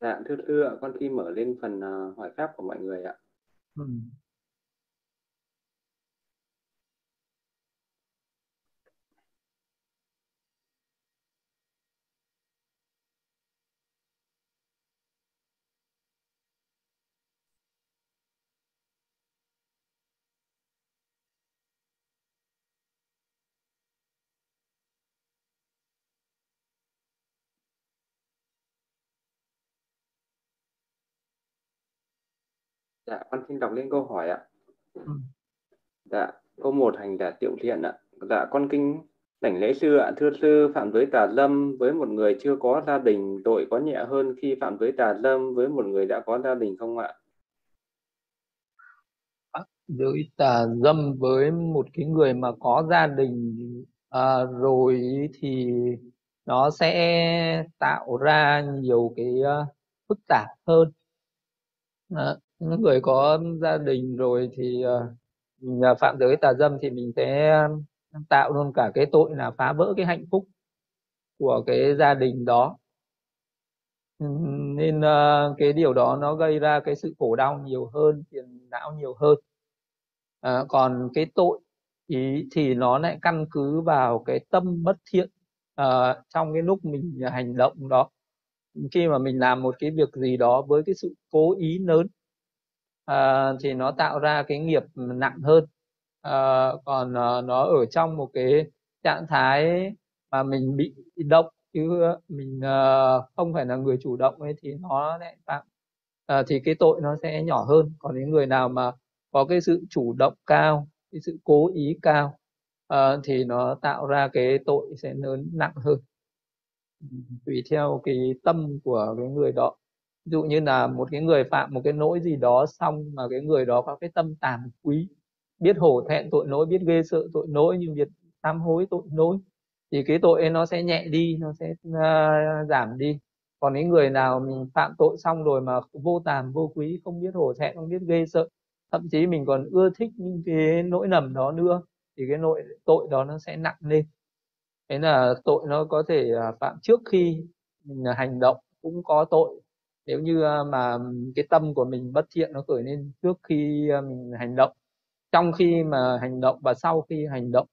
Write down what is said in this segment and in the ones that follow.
Dạ, thưa thưa ạ, con khi mở lên phần uh, hỏi phép của mọi người ạ. Ừ. Dạ, con xin đọc lên câu hỏi ạ. Ừ. Dạ, câu một hành giả tiệu thiện ạ. Dạ, con kinh đảnh lễ sư ạ. Thưa sư, phạm giới tà dâm với một người chưa có gia đình tội có nhẹ hơn khi phạm giới tà dâm với một người đã có gia đình không ạ? Giới tà dâm với một cái người mà có gia đình à, rồi thì nó sẽ tạo ra nhiều cái uh, phức tạp hơn à, những người có gia đình rồi thì ờ, mình phạm giới tà dâm thì mình sẽ tạo luôn cả cái tội là phá vỡ cái hạnh phúc của cái gia đình đó. Nên ờ, cái điều đó nó gây ra cái sự khổ đau nhiều hơn phiền não nhiều hơn. À, còn cái tội ý thì nó lại căn cứ vào cái tâm bất thiện à, trong cái lúc mình hành động đó. Khi mà mình làm một cái việc gì đó với cái sự cố ý lớn à, thì nó tạo ra cái nghiệp nặng hơn. À, còn à, nó ở trong một cái trạng thái mà mình bị động chứ mình à, không phải là người chủ động ấy thì nó lại phạm à, thì cái tội nó sẽ nhỏ hơn. Còn những người nào mà có cái sự chủ động cao cái sự cố ý cao à, thì nó tạo ra cái tội sẽ lớn nặng hơn. Tùy theo cái tâm của cái người đó ví dụ như là một cái người phạm một cái lỗi gì đó xong mà cái người đó có cái tâm tàn quý biết hổ thẹn tội lỗi biết ghê sợ tội lỗi nhưng biết sám hối tội lỗi thì cái tội ấy nó sẽ nhẹ đi nó sẽ uh, giảm đi. Còn những người nào mình phạm tội xong rồi mà vô tàm vô quý không biết hổ thẹn không biết ghê sợ thậm chí mình còn ưa thích những cái nỗi nầm đó nữa thì cái nội tội đó nó sẽ nặng lên. Thế là tội nó có thể à, phạm trước khi mình à, hành động cũng có tội nếu như ờ, mà cái tâm của mình bất thiện nó khởi lên trước khi ờ, mình hành động, trong khi mà hành động và sau khi hành động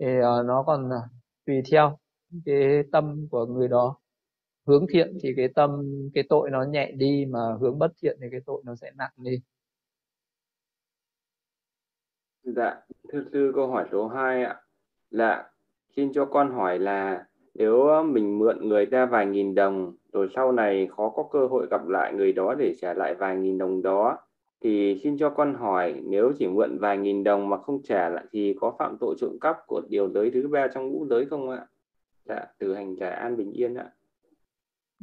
thì ờ, nó còn tùy theo cái tâm của người đó. Hướng thiện thì cái tâm, cái tội nó nhẹ đi mà hướng bất thiện thì cái tội nó sẽ nặng đi. Dạ thưa sư, câu hỏi số 2 ạ. Là Xin cho con hỏi là nếu mình mượn người ta vài nghìn đồng rồi sau này khó có cơ hội gặp lại người đó để trả lại vài nghìn đồng đó thì xin cho con hỏi nếu chỉ mượn vài nghìn đồng mà không trả lại thì có phạm tội trộm cắp của điều giới thứ ba trong ngũ giới không ạ? Dạ, từ hành trả an bình yên ạ.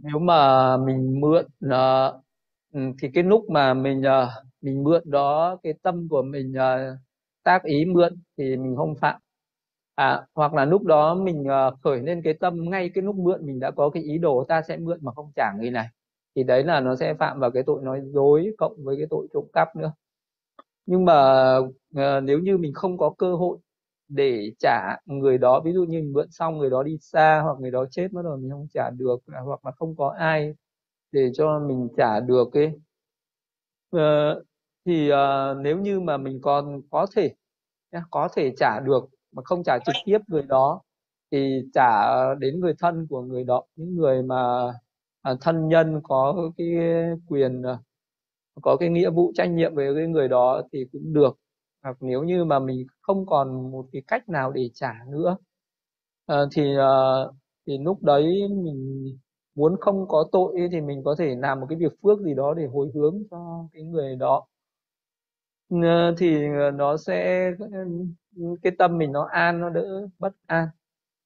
Nếu mà mình mượn uh, thì cái lúc mà mình uh, mình mượn đó cái tâm của mình uh, tác ý mượn thì mình không phạm à, hoặc là lúc đó mình uh, khởi lên cái tâm ngay cái lúc mượn mình đã có cái ý đồ ta sẽ mượn mà không trả người này thì đấy là nó sẽ phạm vào cái tội nói dối cộng với cái tội trộm cắp nữa. Nhưng mà uh, nếu như mình không có cơ hội để trả người đó ví dụ như mình mượn xong người đó đi xa hoặc người đó chết mất rồi mình không trả được à, hoặc là không có ai để cho mình trả được cái uh, ờ, thì uh, nếu như mà mình còn có thể có thể trả được mà không trả trực tiếp người đó, thì trả đến người thân của người đó, những người mà à, thân nhân có cái quyền à, có cái nghĩa vụ trách nhiệm về cái người đó thì cũng được. Hoặc nếu như mà mình không còn một cái cách nào để trả nữa ờ, thì à, thì lúc đấy mình muốn không có tội thì mình có thể làm một cái việc phước gì đó để hồi hướng cho cái người đó. Ờ, thì ờ, nó sẽ cái tâm mình nó an nó đỡ bất an.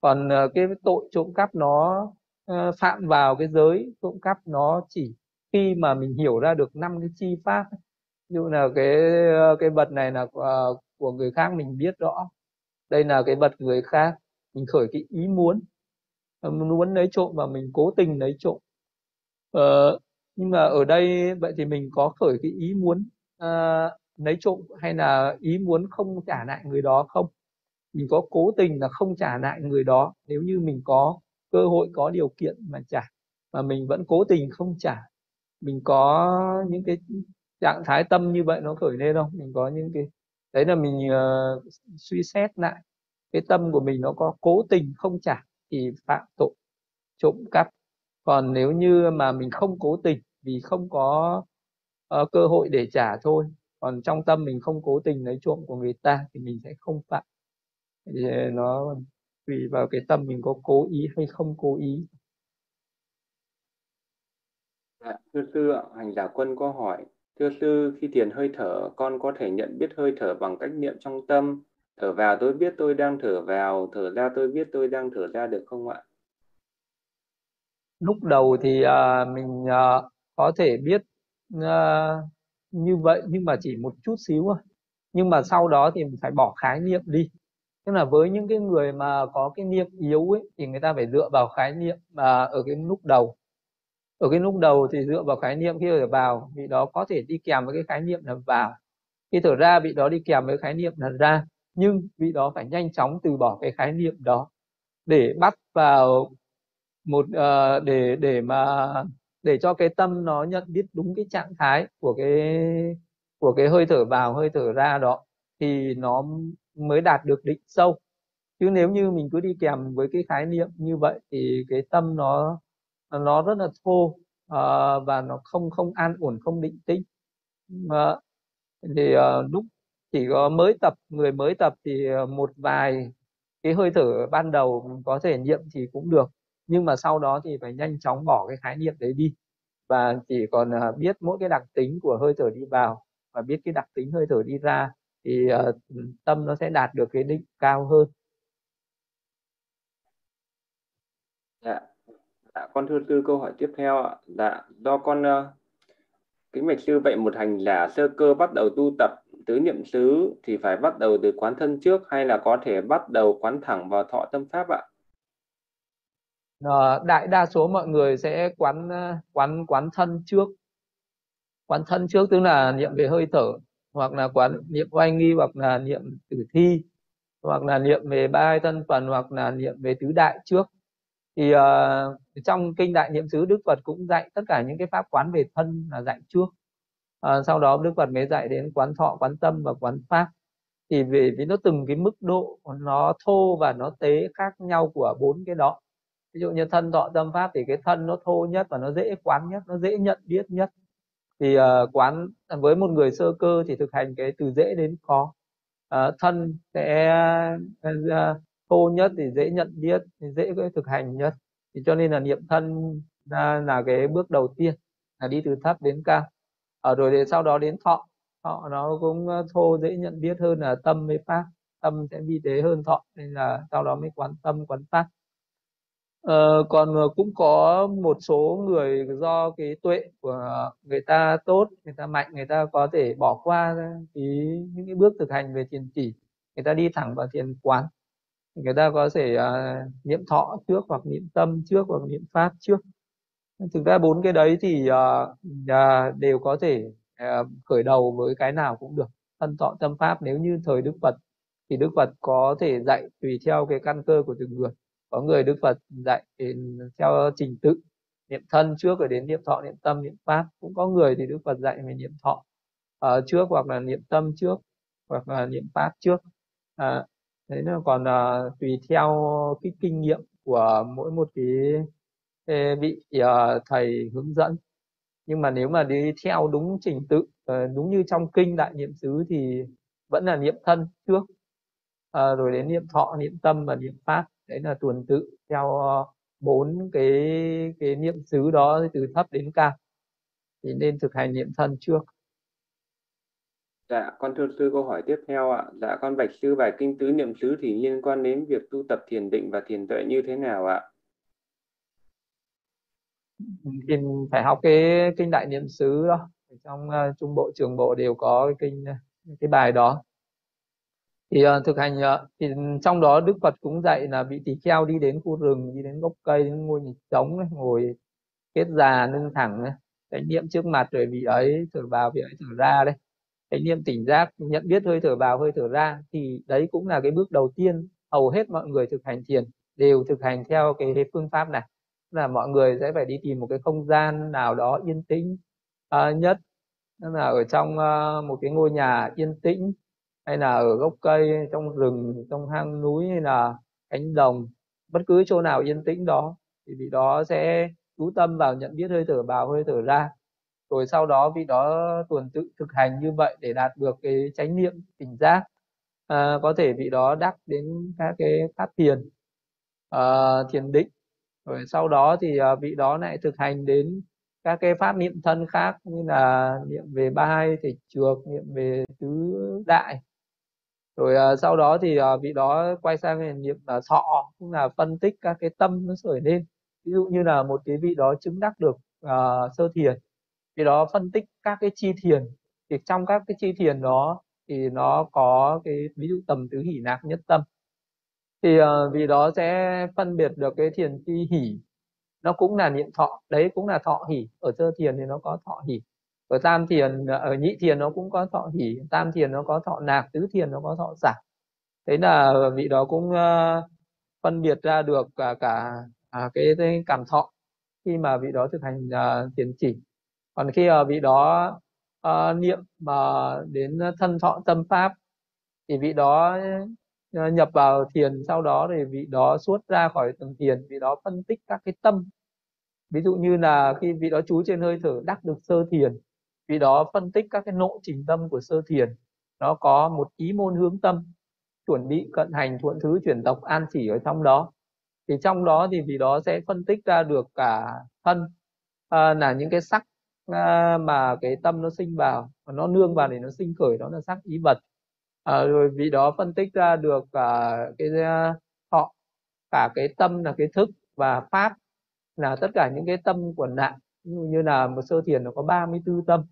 Còn ờ, cái tội trộm cắp nó ờ, phạm vào cái giới trộm cắp nó chỉ khi mà mình hiểu ra được năm cái chi pháp ví dụ là cái ờ, cái vật này là của người khác mình biết rõ. Đây là cái vật người khác mình khởi cái ý muốn. Muốn lấy trộm và mình cố tình lấy trộm. Ờ, nhưng mà ở đây vậy thì mình có khởi cái ý muốn uh, lấy trộm hay là ý muốn không trả lại người đó không? Mình có cố tình là không trả lại người đó nếu như mình có cơ hội có điều kiện mà trả mà mình vẫn cố tình không trả mình có những cái trạng thái tâm như vậy nó khởi lên không? Mình có những cái đấy là mình uh, suy xét lại cái tâm của mình nó có cố tình không trả thì phạm tội trộm cắp. Còn nếu như mà mình không cố tình vì không có uh, cơ hội để trả thôi còn trong tâm mình không cố tình lấy trộm của người ta thì mình sẽ không phạm. Thì nó tùy vào cái tâm mình có cố ý hay không cố ý. Dạ, thưa sư ạ, hành giả quân có hỏi, thưa sư, khi thiền hơi thở, con có thể nhận biết hơi thở bằng cách niệm trong tâm, thở vào tôi biết tôi đang thở vào, thở ra tôi biết tôi đang thở ra được không ạ? Lúc đầu thì uh, mình uh, có thể biết uh, như vậy nhưng mà chỉ một chút xíu thôi. Nhưng mà sau đó thì mình phải bỏ khái niệm đi. Tức là với những cái người mà có cái niệm yếu ấy thì người ta phải dựa vào khái niệm mà ở cái lúc đầu ở cái lúc đầu thì dựa vào khái niệm khi thở vào vị đó có thể đi kèm với cái khái niệm là vào khi thở ra vị đó đi kèm với khái niệm là ra nhưng vị đó phải nhanh chóng từ bỏ cái khái niệm đó để bắt vào một uh, để để mà để cho cái tâm nó nhận biết đúng cái trạng thái của cái của cái hơi thở vào hơi thở ra đó thì nó mới đạt được định sâu. Chứ nếu như mình cứ đi kèm với cái khái niệm như vậy thì cái tâm nó nó rất là thô uh, và nó không không an ổn không định tĩnh. Uh, thì uh, lúc chỉ có mới tập người mới tập thì ờ, một vài cái hơi thở ban đầu có thể niệm thì cũng được nhưng mà sau đó thì phải nhanh chóng bỏ cái khái niệm đấy đi và chỉ còn à, biết mỗi cái đặc tính của hơi thở đi vào và biết cái đặc tính hơi thở đi ra thì uh, tâm nó sẽ đạt được cái định cao hơn. Dạ, Dạ, con thưa sư câu hỏi tiếp theo ạ. Dạ, do con uh, kính bạch sư vậy một hành giả sơ cơ bắt đầu tu tập tứ niệm xứ thì phải bắt đầu từ quán thân trước hay là có thể bắt đầu quán thẳng vào thọ tâm pháp ạ? Ờ, đại đa số mọi người sẽ quán ờ, quán quán thân trước. Quán thân trước tức là niệm về hơi thở hoặc là quán niệm oai nghi hoặc là niệm tử thi hoặc là niệm về ba thân phần hoặc là niệm về tứ đại trước. Thì uh, trong kinh đại niệm xứ đức phật cũng dạy tất cả những cái pháp quán về thân là dạy trước. Uh, sau đó đức phật mới dạy đến quán thọ quán tâm và quán pháp. Thì vì, vì nó từng cái mức độ nó thô và nó tế khác nhau của bốn cái đó ví dụ như thân thọ tâm pháp thì cái thân nó thô nhất và nó dễ quán nhất nó dễ nhận biết nhất. Thì uh, quán à, với một người sơ cơ thì thực hành cái từ dễ đến khó. Uh, thân sẽ uh, thô nhất thì dễ nhận biết thì dễ thực hành nhất. Thì cho nên là niệm thân là, là cái bước đầu tiên là đi từ thấp đến cao. Ở rồi thì sau đó đến thọ. Thọ nó cũng thô dễ nhận biết hơn là tâm với pháp. Tâm sẽ vi tế hơn thọ nên là sau đó mới quán tâm quán pháp ờ, còn ờ, cũng có một số người do cái tuệ của người ta tốt người ta mạnh người ta có thể bỏ qua cái những cái bước thực hành về thiền chỉ. Người ta đi thẳng vào thiền quán. Người ta có thể uh, niệm thọ trước hoặc niệm tâm trước hoặc niệm pháp trước. Thực ra bốn cái đấy thì uh, uh, đều có thể uh, khởi đầu với cái nào cũng được. Thân thọ tâm pháp nếu như thời đức phật thì đức phật có thể dạy tùy theo cái căn cơ của từng người có người đức phật dạy theo trình tự niệm thân trước rồi đến niệm thọ niệm tâm niệm pháp. Cũng có người thì đức phật dạy về niệm thọ uh, trước hoặc là niệm tâm trước hoặc là niệm pháp trước. À, uh, đấy là còn uh, tùy theo cái kinh nghiệm của mỗi một cái vị uh, thầy hướng dẫn. Nhưng mà nếu mà đi theo đúng trình tự uh, đúng như trong kinh đại niệm xứ thì vẫn là niệm thân trước uh, rồi đến niệm thọ niệm tâm và niệm pháp đấy là tuần tự theo bốn uh, cái cái niệm xứ đó từ thấp đến cao thì nên thực hành niệm thân trước Dạ, con thưa sư câu hỏi tiếp theo ạ. Dạ, con bạch sư bài kinh tứ niệm xứ thì liên quan đến việc tu tập thiền định và thiền tuệ như thế nào ạ? Thì phải học cái kinh đại niệm xứ đó. Trong uh, trung bộ trường bộ đều có cái kinh cái bài đó. Thì uh, thực hành uh, thì trong đó Đức Phật cũng dạy là vị tỳ kheo đi đến khu rừng, đi đến gốc cây, đến ngôi nhịp trống ngồi kết già nâng thẳng này, cái niệm trước mặt rồi vị ấy thở vào vị ấy thở ra đấy. Cái niệm tỉnh giác nhận biết hơi thở vào hơi thở ra thì đấy cũng là cái bước đầu tiên. Hầu hết mọi người thực hành thiền đều thực hành theo cái phương pháp này. Là mọi người sẽ phải đi tìm một cái không gian nào đó yên tĩnh uh, nhất. Là ở trong uh, một cái ngôi nhà yên tĩnh hay là ở gốc cây trong rừng trong hang núi hay là cánh đồng bất cứ chỗ nào yên tĩnh đó thì vị đó sẽ chú tâm vào nhận biết hơi thở vào hơi thở ra. Rồi sau đó vị đó tuần tự thực hành như vậy để đạt được cái chánh niệm tỉnh giác à, có thể vị đó đắc đến các cái pháp thiền à, thiền định. Rồi sau đó thì à, vị đó lại thực hành đến các cái pháp niệm thân khác như là niệm về ba hai thể trược niệm về tứ đại rồi uh, sau đó thì uh, vị đó quay sang niệm là thọ cũng là phân tích các cái tâm nó khởi lên. Ví dụ như là một cái vị đó chứng đắc được uh, sơ thiền vị đó phân tích các cái chi thiền. Thì trong các cái chi thiền đó thì nó có cái ví dụ tầm tứ hỷ nạc nhất tâm. Thì uh, vị đó sẽ phân biệt được cái thiền chi hỷ. Nó cũng là niệm thọ đấy cũng là thọ hỷ. Ở sơ thiền thì nó có thọ hỷ ở tam thiền ở nhị thiền nó cũng có thọ hỉ tam thiền nó có thọ nạc tứ thiền nó có thọ xả thế là vị đó cũng uh, phân biệt ra được cả cả à, cái, cái cảm thọ khi mà vị đó thực hành uh, thiền chỉ. Còn khi uh, vị đó uh, niệm mà đến thân thọ tâm pháp thì vị đó uh, nhập vào thiền sau đó thì vị đó xuất ra khỏi tầng thiền vị đó phân tích các cái tâm. Ví dụ như là khi vị đó chú trên hơi thở đắc được sơ thiền vì đó phân tích các cái nội trình tâm của sơ thiền nó có một ý môn hướng tâm chuẩn bị cận hành thuận thứ chuyển tộc an chỉ ở trong đó. Thì trong đó thì vì đó sẽ phân tích ra được cả thân à, là những cái sắc à, mà cái tâm nó sinh vào và nó nương vào để nó sinh khởi đó là sắc ý vật. À, rồi vì đó phân tích ra được cả cái à, họ cả cái tâm là cái thức và pháp là tất cả những cái tâm của nạn. Như, như là một sơ thiền nó có 34 tâm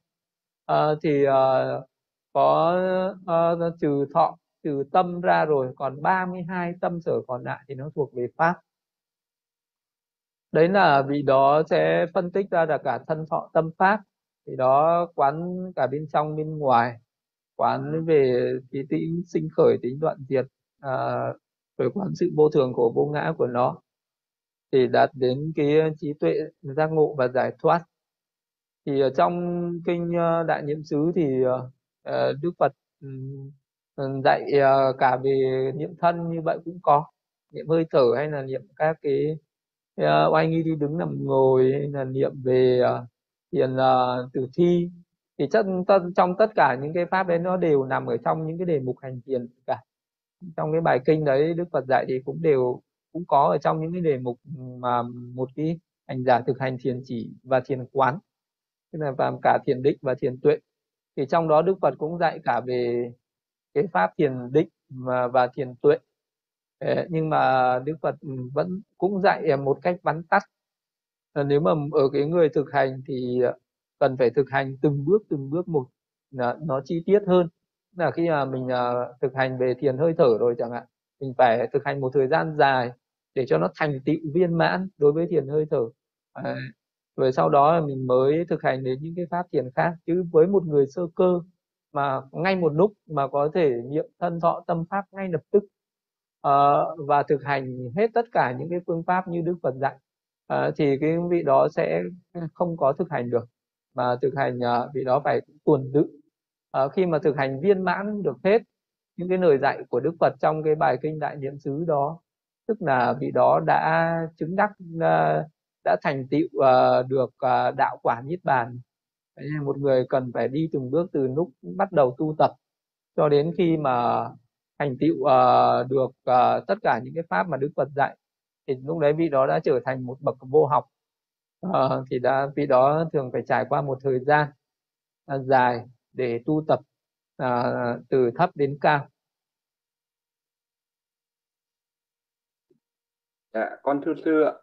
à, thì uh, có uh, trừ thọ trừ tâm ra rồi còn 32 tâm sở còn lại thì nó thuộc về pháp. Đấy là vì đó sẽ phân tích ra là cả thân thọ tâm pháp. Thì đó quán cả bên trong bên ngoài. Quán về cái tính sinh khởi tính đoạn diệt à, rồi quán sự vô thường của vô ngã của nó. Thì đạt đến cái trí tuệ giác ngộ và giải thoát thì ở trong kinh ờ, đại niệm xứ thì ờ, đức phật dạy cả về niệm thân như vậy cũng có. Niệm hơi thở hay là niệm các cái oai nghi đi đứng nằm ngồi hay là niệm về thiền tử thi. Thì chất, trong tất cả những cái pháp đấy nó đều nằm ở trong những cái đề mục hành thiền cả. Trong cái bài kinh đấy đức phật dạy thì cũng đều cũng có ở trong những cái đề mục mà một cái hành giả thực hành thiền chỉ và thiền quán tức là làm cả thiền định và thiền tuệ. Thì trong đó Đức Phật cũng dạy cả về cái pháp thiền định mà, và thiền tuệ. Nhưng mà Đức Phật ừ, vẫn cũng dạy một cách vắn tắt. Ờ, nếu mà ở cái người thực hành thì ờ, cần phải thực hành từng bước từng bước một nó chi tiết hơn. Là khi mà mình ờ, thực hành về thiền hơi thở rồi chẳng hạn, mình phải thực hành một thời gian dài để cho nó thành tựu viên mãn đối với thiền hơi thở rồi sau đó là mình mới thực hành đến những cái pháp thiền khác. Chứ với một người sơ cơ mà ngay một lúc mà có thể niệm thân thọ tâm pháp ngay lập tức uh, và thực hành hết tất cả những cái phương pháp như Đức Phật dạy uh, thì cái vị đó sẽ không có thực hành được. Mà thực hành uh, vị đó phải tuần tự. Uh, khi mà thực hành viên mãn được hết những cái lời dạy của Đức Phật trong cái bài kinh Đại Niệm xứ đó tức là vị đó đã chứng đắc uh, đã thành tựu uh, được uh, đạo quả niết bàn. Một người cần phải đi từng bước từ lúc bắt đầu tu tập cho đến khi mà thành tựu uh, được uh, tất cả những cái pháp mà Đức Phật dạy. Thì lúc đấy vị đó đã trở thành một bậc vô học. Uh, thì đã vị đó thường phải trải qua một thời gian uh, dài để tu tập uh, từ thấp đến cao. Dạ, con thưa sư ạ.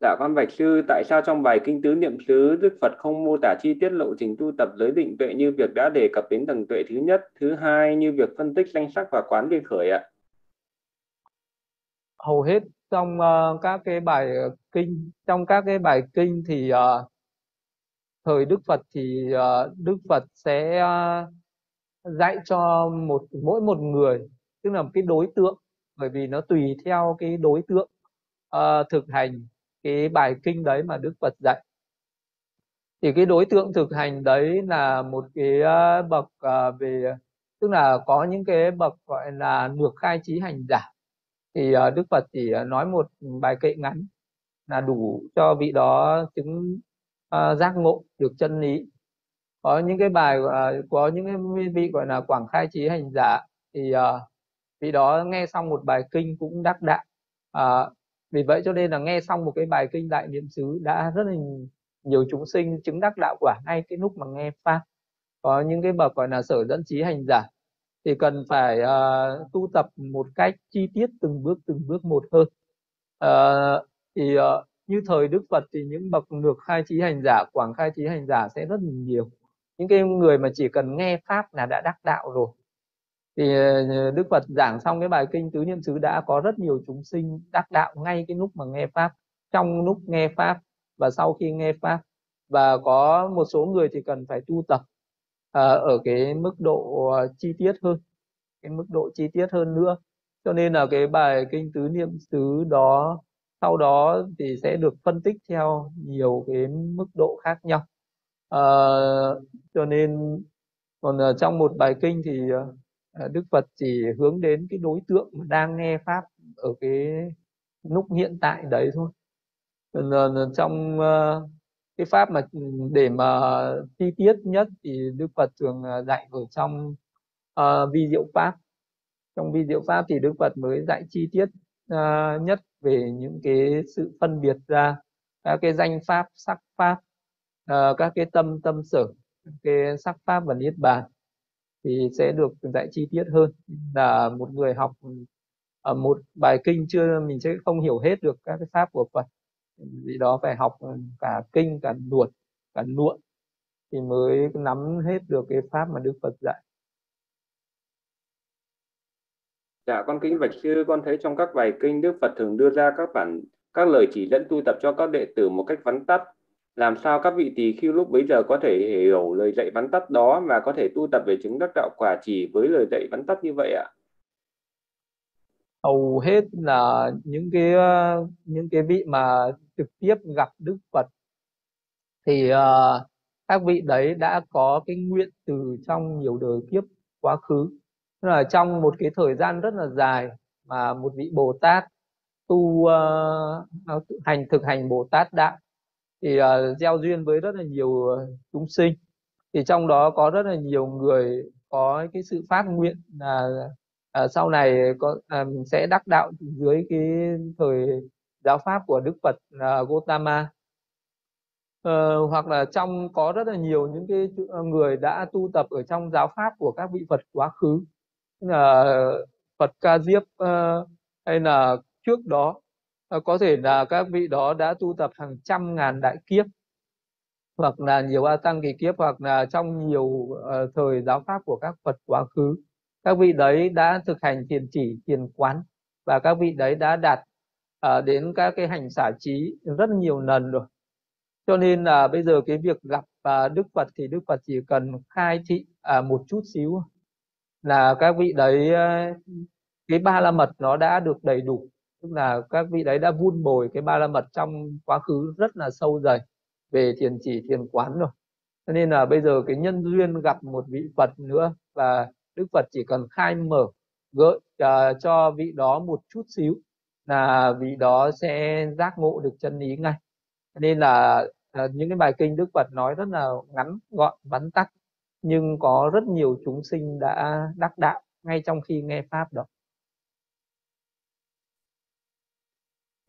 Dạ con bạch sư, tại sao trong bài kinh tứ niệm xứ Đức Phật không mô tả chi tiết lộ trình tu tập giới định tuệ như việc đã đề cập đến tầng tuệ thứ nhất, thứ hai như việc phân tích danh sắc và quán liên khởi ạ? Hầu hết trong uh, các cái bài kinh, trong các cái bài kinh thì uh, thời Đức Phật thì uh, Đức Phật sẽ uh, dạy cho một mỗi một người, tức là một cái đối tượng, bởi vì nó tùy theo cái đối tượng uh, thực hành cái bài kinh đấy mà Đức Phật dạy. Thì cái đối tượng thực hành đấy là một cái ờ, bậc ờ, về tức là có những cái bậc gọi là ngược khai trí hành giả. Thì ờ, Đức Phật chỉ nói một bài kệ ngắn là đủ cho vị đó chứng uh, giác ngộ được chân lý. Có những cái bài uh, có những cái vị gọi là quảng khai trí hành giả thì uh, vị đó nghe xong một bài kinh cũng đắc đạo. Uh, vì vậy cho nên là nghe xong một cái bài kinh đại niệm xứ đã rất là nhiều chúng sinh chứng đắc đạo quả ngay cái lúc mà nghe pháp. Có những cái bậc gọi là sở dẫn trí hành giả thì cần phải uh, tu tập một cách chi tiết từng bước từng bước một hơn. Uh, thì uh, như thời Đức Phật thì những bậc được khai trí hành giả quảng khai trí hành giả sẽ rất nhiều. Những cái người mà chỉ cần nghe pháp là đã đắc đạo rồi thì ờ, Đức Phật giảng xong cái bài kinh tứ niệm xứ đã có rất nhiều chúng sinh đắc đạo ngay cái lúc mà nghe pháp. Trong lúc nghe pháp và sau khi nghe pháp và có một số người thì cần phải tu tập uh, ở cái mức độ ờ, chi tiết hơn cái mức độ chi tiết hơn nữa. Cho nên là cái bài kinh tứ niệm xứ đó sau đó thì sẽ được phân tích theo nhiều cái mức độ khác nhau. Uh, cho nên còn trong một bài kinh thì uh, Ờ, Đức Phật chỉ hướng đến cái đối tượng đang nghe pháp ở cái lúc hiện tại đấy thôi. Ờ, trong ờ, cái pháp mà ừ, để mà chi tiết nhất thì Đức Phật thường dạy ở trong uh, vi diệu pháp. Trong vi diệu pháp thì Đức Phật mới dạy chi tiết uh, nhất về những cái sự phân biệt ra các cái danh pháp sắc pháp uh, các cái tâm tâm sở cái sắc pháp và niết bàn thì sẽ được dạy chi tiết hơn. Là một người học ở một bài kinh chưa, mình sẽ không hiểu hết được các cái pháp của Phật. Vì đó phải học cả kinh, cả luật cả luận thì mới nắm hết được cái pháp mà Đức Phật dạy. Dạ con kính bạch sư, con thấy trong các bài kinh Đức Phật thường đưa ra các bản, các lời chỉ dẫn tu tập cho các đệ tử một cách vắn tắt làm sao các vị tỳ khưu lúc bấy giờ có thể hiểu lời dạy vắn tắt đó và có thể tu tập về chứng đắc đạo quả chỉ với lời dạy vắn tắt như vậy ạ? Hầu hết là những cái ờ, những cái vị mà trực tiếp gặp Đức Phật thì uh, các vị đấy đã có cái nguyện từ trong nhiều đời kiếp quá khứ tức là trong một cái thời gian rất là dài mà một vị Bồ Tát tu uh, hành thực hành Bồ Tát đạo thì uh, gieo duyên với rất là nhiều ờ, chúng sinh. Thì trong đó có rất là nhiều người có cái sự phát nguyện là uh, sau này có uh, sẽ đắc đạo dưới cái thời giáo pháp của Đức Phật uh, Gotama uh, ờ, hoặc là trong có rất là nhiều những cái ờ, người đã tu tập ở trong giáo pháp của các vị Phật quá khứ. Là Phật Ca Diếp uh, hay là trước đó. Ờ, có thể là các vị đó đã tu tập hàng trăm ngàn đại kiếp hoặc là nhiều a tăng kỳ kiếp hoặc là trong nhiều uh, thời giáo pháp của các Phật quá khứ. Các vị đấy đã thực hành thiền chỉ thiền quán và các vị đấy đã đạt uh, đến các cái hành xả trí rất nhiều lần rồi. Cho nên là bây giờ cái việc gặp uh, Đức Phật thì Đức Phật chỉ cần khai thị uh, một chút xíu là các vị đấy uh, cái ba la mật nó đã được đầy đủ tức là các vị đấy đã vun bồi cái ba la mật trong quá khứ rất là sâu dày về thiền chỉ thiền quán rồi. Cho nên là bây giờ cái nhân duyên gặp một vị Phật nữa và Đức Phật chỉ cần khai mở gợi uh, cho vị đó một chút xíu là vị đó sẽ giác ngộ được chân lý ngay. Nên là uh, những cái bài kinh Đức Phật nói rất là ngắn gọn vắn tắt nhưng có rất nhiều chúng sinh đã đắc đạo ngay trong khi nghe pháp đó.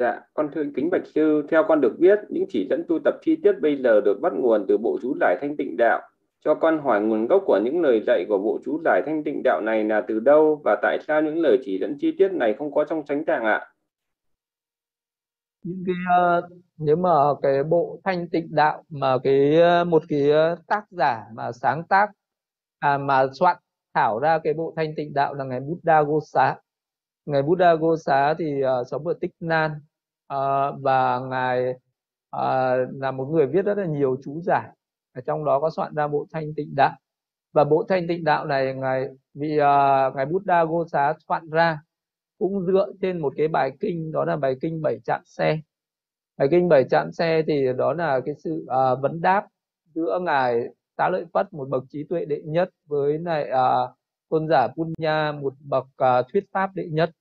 Dạ, con thưa kính bạch sư, theo con được biết, những chỉ dẫn tu tập chi tiết bây giờ được bắt nguồn từ bộ chú giải thanh tịnh đạo. Cho con hỏi nguồn gốc của những lời dạy của bộ chú giải thanh tịnh đạo này là từ đâu và tại sao những lời chỉ dẫn chi tiết này không có trong chánh tạng ạ? Những cái ờ, nếu mà cái bộ thanh tịnh đạo mà cái ờ, một cái ờ, tác giả mà sáng tác à, mà soạn thảo ra cái bộ thanh tịnh đạo là ngài Buddha Gosa. Ngài Buddha Gosa thì uh, sống ở Tích Nan à, và ngài à, là một người viết rất là nhiều chú giải ở trong đó có soạn ra bộ thanh tịnh đạo. Và bộ thanh tịnh đạo này ngài vì uh, ờ, ngài Buddha Gosa soạn ra cũng dựa trên một cái bài kinh đó là bài kinh bảy chạm xe. Bài kinh bảy chạm xe thì đó là cái sự uh, vấn đáp giữa ngài Xá Lợi Phất một bậc trí tuệ đệ nhất với lại à, tôn giả Punya một bậc à, thuyết pháp đệ nhất.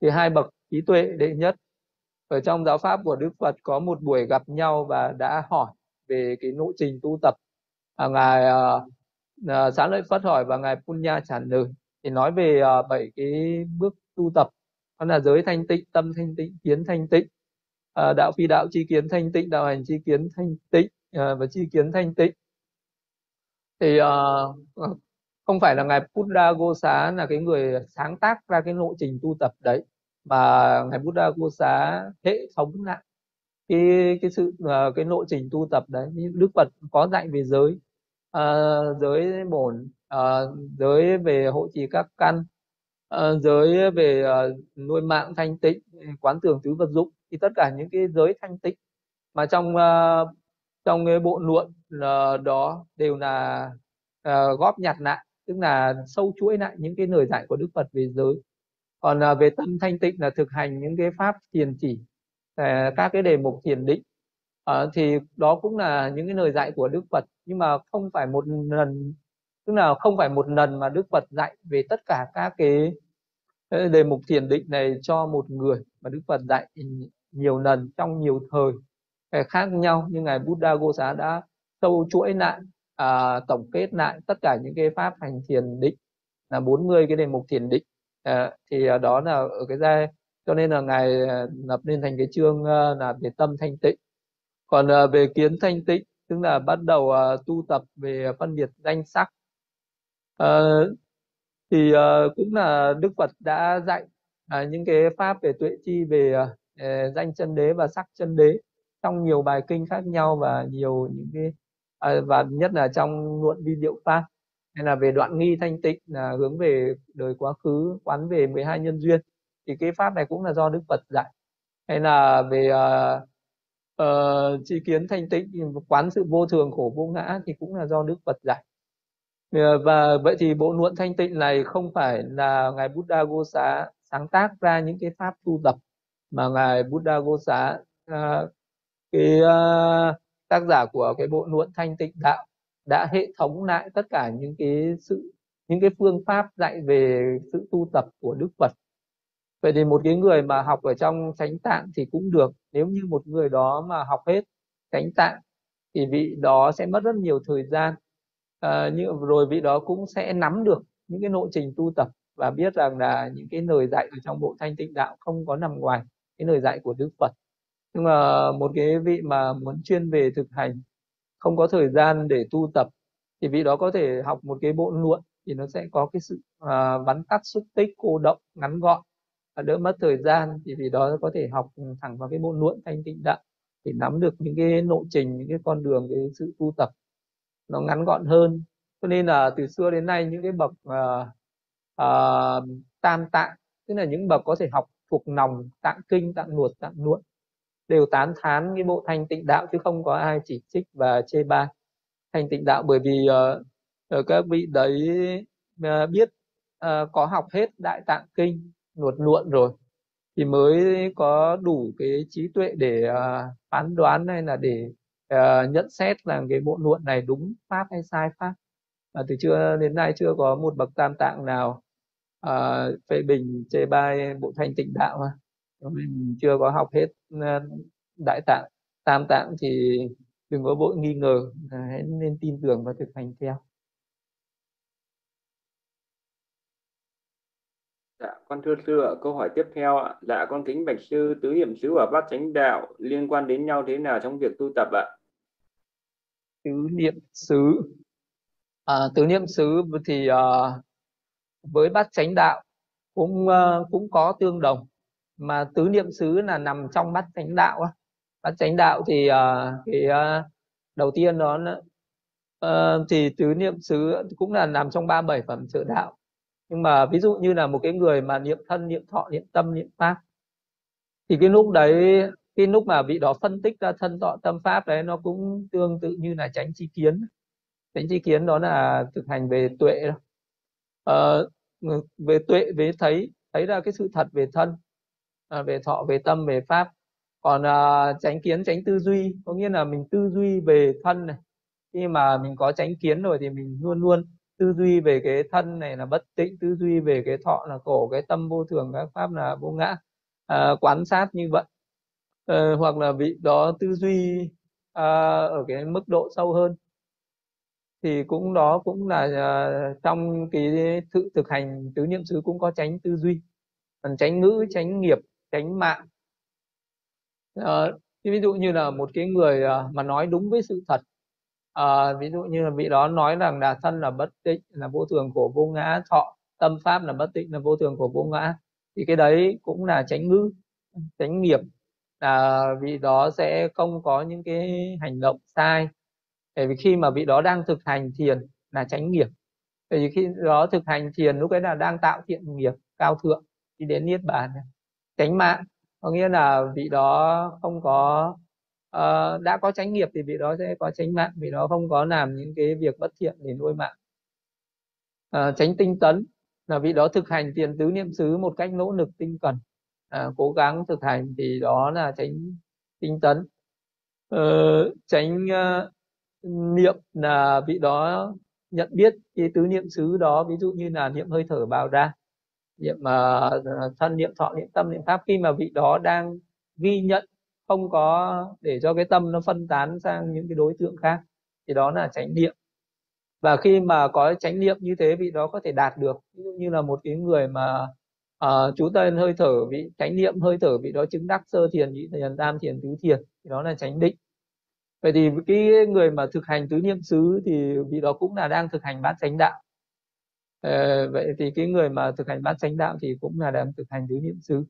Thì hai bậc trí tuệ đệ nhất ở trong giáo pháp của Đức Phật có một buổi gặp nhau và đã hỏi về cái nội trình tu tập. À, ngài ờ, ờ, à, Xá Lợi Phất hỏi và ngài Punya trả lời. Thì nói về à, bảy cái bước tu tập. Đó là giới thanh tịnh tâm thanh tịnh kiến thanh tịnh. À, đạo phi đạo chi kiến thanh tịnh đạo hành chi kiến thanh tịnh à, và chi kiến thanh tịnh. Thì uh, không phải là ngài Buddha Gosa là cái người sáng tác ra cái lộ trình tu tập đấy mà ngài Buddha xá hệ thống lại. Cái cái sự ờ, cái lộ trình tu tập đấy Đức Phật có dạy về giới uh, giới bổn uh, giới về hộ trì các căn uh, giới về uh, nuôi mạng thanh tịnh quán tưởng tứ vật dụng thì tất cả những cái giới thanh tịnh mà trong uh, trong cái bộ luận uh, đó đều là uh, góp nhặt lại tức là sâu chuỗi lại những cái lời dạy của Đức Phật về giới còn à, về tâm thanh tịnh là thực hành những cái pháp thiền chỉ à, các cái đề mục thiền định. À, thì đó cũng là những cái lời dạy của Đức Phật. Nhưng mà không phải một lần tức là không phải một lần mà Đức Phật dạy về tất cả các cái ờ, đề mục thiền định này cho một người. Mà Đức Phật dạy nhiều lần trong nhiều thời à, khác nhau như ngài Buddha Gosa đã sâu chuỗi lại à, tổng kết lại tất cả những cái pháp hành thiền định là 40 cái đề mục thiền định. Ờ, thì à, đó là ở cái giai cho nên là ngài ờ, lập nên thành cái chương à, là về tâm thanh tịnh. Còn à, về kiến thanh tịnh tức là bắt đầu à, tu tập về phân biệt danh sắc. À, thì à, cũng là Đức Phật đã dạy à, những cái pháp về tuệ chi về à, danh chân đế và sắc chân đế trong nhiều bài kinh khác nhau và nhiều những cái à, và nhất là trong luận vi diệu pháp hay là về đoạn nghi thanh tịnh là hướng về đời quá khứ quán về 12 nhân duyên thì cái pháp này cũng là do Đức Phật dạy. Hay là về uh, uh, tri kiến thanh tịnh quán sự vô thường khổ vô ngã thì cũng là do Đức Phật dạy. Ờ, và vậy thì bộ luận thanh tịnh này không phải là ngài Buddha Gosa sáng tác ra những cái pháp tu tập mà ngài Buddha Gosa uh, à, cái uh, tác giả của cái bộ luận thanh tịnh đạo đã hệ thống lại tất cả những cái sự những cái phương pháp dạy về sự tu tập của Đức Phật. Vậy thì một cái người mà học ở trong chánh tạng thì cũng được. Nếu như một người đó mà học hết chánh tạng thì vị đó sẽ mất rất nhiều thời gian. À, như rồi vị đó cũng sẽ nắm được những cái lộ trình tu tập và biết rằng là những cái lời dạy ở trong bộ thanh tịnh đạo không có nằm ngoài cái lời dạy của Đức Phật nhưng mà một cái vị mà muốn chuyên về thực hành không có thời gian để tu tập thì vị đó có thể học một cái bộ luận thì nó sẽ có cái sự à, vắn tắt xúc tích cô động ngắn gọn. Và đỡ mất thời gian thì vị đó có thể học thẳng vào cái bộ luận thanh tịnh đạo để nắm được những cái lộ trình những cái con đường cái sự tu tập nó ngắn gọn hơn. Cho nên là từ xưa đến nay những cái bậc uh, uh, tam tạng tức là những bậc có thể học thuộc lòng tạng kinh tạng luật tạng luận đều tán thán cái bộ thanh tịnh đạo chứ không có ai chỉ trích và chê bai thanh tịnh đạo. Bởi vì uh, các vị đấy uh, biết uh, có học hết đại tạng kinh luật luộn rồi thì mới có đủ cái trí tuệ để uh, phán đoán hay là để uh, nhận xét là cái bộ luận này đúng pháp hay sai pháp. Và từ chưa đến nay chưa có một bậc tam tạng nào uh, phê bình chê bai bộ thanh tịnh đạo mà mình chưa có học hết ờ, đại tạng tam tạng thì đừng có vội nghi ngờ hãy nên tin tưởng và thực hành theo Dạ, con thưa sư ạ, câu hỏi tiếp theo ạ. Dạ, con kính bạch sư, tứ niệm xứ và bát chánh đạo liên quan đến nhau thế nào trong việc tu tập ạ? Tứ niệm xứ, à, tứ niệm xứ thì uh, với bát chánh đạo cũng uh, cũng có tương đồng mà tứ niệm xứ là nằm trong bát chánh đạo bát chánh đạo thì uh, cái uh, đầu tiên đó uh, thì tứ niệm xứ cũng là nằm trong ba bảy phẩm trợ đạo. Nhưng mà ví dụ như là một cái người mà niệm thân niệm thọ niệm tâm niệm pháp thì cái lúc đấy cái lúc mà vị đó phân tích ra thân thọ tâm pháp đấy nó cũng tương tự như là tránh chi kiến. Tránh chi kiến đó là thực hành về tuệ đó. Ờ, về tuệ về thấy thấy ra cái sự thật về thân à, về thọ về tâm về pháp. Còn à, tránh kiến tránh tư duy có nghĩa là mình tư duy về thân này. Khi mà mình có tránh kiến rồi thì mình luôn luôn tư duy về cái thân này là bất tịnh tư duy về cái thọ là khổ cái tâm vô thường các pháp là vô ngã. À, quan sát như vậy. À, hoặc là vị đó tư duy à, ở cái mức độ sâu hơn. Thì cũng đó cũng là uh, trong cái thực thực hành tứ niệm xứ cũng có tránh tư duy. Còn tránh ngữ tránh nghiệp tránh mạng. À, ví dụ như là một cái người ờ, mà nói đúng với sự thật à, ví dụ như là vị đó nói rằng là thân là bất tịnh là vô thường của vô ngã thọ tâm pháp là bất tịnh là vô thường của vô ngã thì cái đấy cũng là tránh ngữ tránh nghiệp. Là vị đó sẽ không có những cái hành động sai. Bởi vì khi mà vị đó đang thực hành thiền là tránh nghiệp. Bởi vì khi đó thực hành thiền lúc ấy là đang tạo thiện nghiệp cao thượng đi đến niết bàn tránh mạng. Có nghĩa là vị đó không có uh, đã có tránh nghiệp thì vị đó sẽ có tránh mạng vị đó không có làm những cái việc bất thiện để nuôi mạng. Ờ, uh, tránh tinh tấn là vị đó thực hành tiền tứ niệm xứ một cách nỗ lực tinh cần. Uh, cố gắng thực hành thì đó là tránh tinh tấn. Uh, tránh uh, niệm là vị đó nhận biết cái tứ niệm xứ đó ví dụ như là niệm hơi thở vào ra niệm uh, thân niệm thọ niệm tâm niệm pháp khi mà vị đó đang ghi nhận không có để cho cái tâm nó phân tán sang những cái đối tượng khác thì đó là chánh niệm. Và khi mà có chánh niệm như thế vị đó có thể đạt được. Ví dụ như là một cái người mà uh, chú tên hơi thở vị chánh niệm hơi thở vị đó chứng đắc sơ thiền nhị thiền tam thiền tứ thiền thì đó là chánh định. Vậy thì cái người mà thực hành tứ niệm xứ thì vị đó cũng là đang thực hành bát chánh đạo. Ờ, vậy thì cái người mà thực hành bát chánh đạo thì cũng là đang thực hành tứ niệm xứ.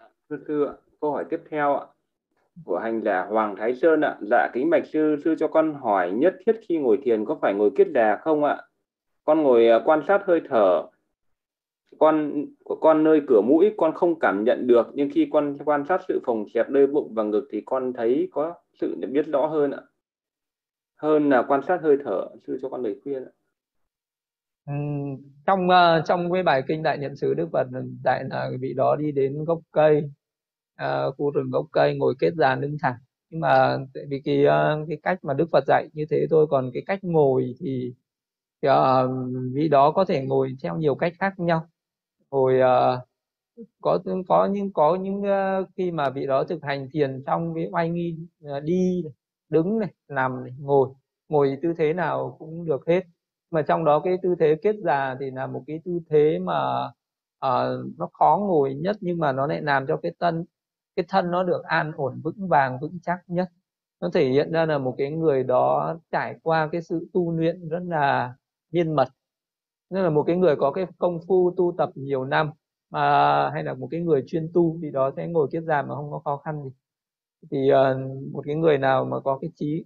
Dạ, thưa sư ạ, câu hỏi tiếp theo ạ, của hành giả Hoàng Thái Sơn ạ. Dạ kính bạch sư sư cho con hỏi nhất thiết khi ngồi thiền có phải ngồi kiết đà không ạ? Con ngồi à, quan sát hơi thở, con của con nơi cửa mũi con không cảm nhận được, nhưng khi con quan sát sự phồng xẹp nơi bụng và ngực thì con thấy có sự biết rõ hơn ạ hơn là quan sát hơi thở sư cho con lời khuyên ạ. Ừ, trong uh, trong cái bài kinh đại niệm xứ đức phật ừ, đại là vị đó đi đến gốc cây uh, khu rừng gốc cây ngồi kết dàn đứng thẳng. Nhưng mà tại vì cái uh, cái cách mà đức phật dạy như thế thôi còn cái cách ngồi thì, thì uh, vị đó có thể ngồi theo nhiều cách khác nhau. Ngồi uh, có có những có những uh, khi mà vị đó thực hành thiền trong cái oai nghi uh, đi đứng này nằm này ngồi. Ngồi tư thế nào cũng được hết. Mà trong đó cái tư thế kết già thì là một cái tư thế mà uh, nó khó ngồi nhất nhưng mà nó lại làm cho cái thân cái thân nó được an ổn vững vàng vững chắc nhất. Nó thể hiện ra là một cái người đó trải qua cái sự tu luyện rất là miên mật. Nên là một cái người có cái công phu tu tập nhiều năm mà hay là một cái người chuyên tu thì đó sẽ ngồi kiết già mà không có khó khăn gì thì uh, một cái người nào mà có cái trí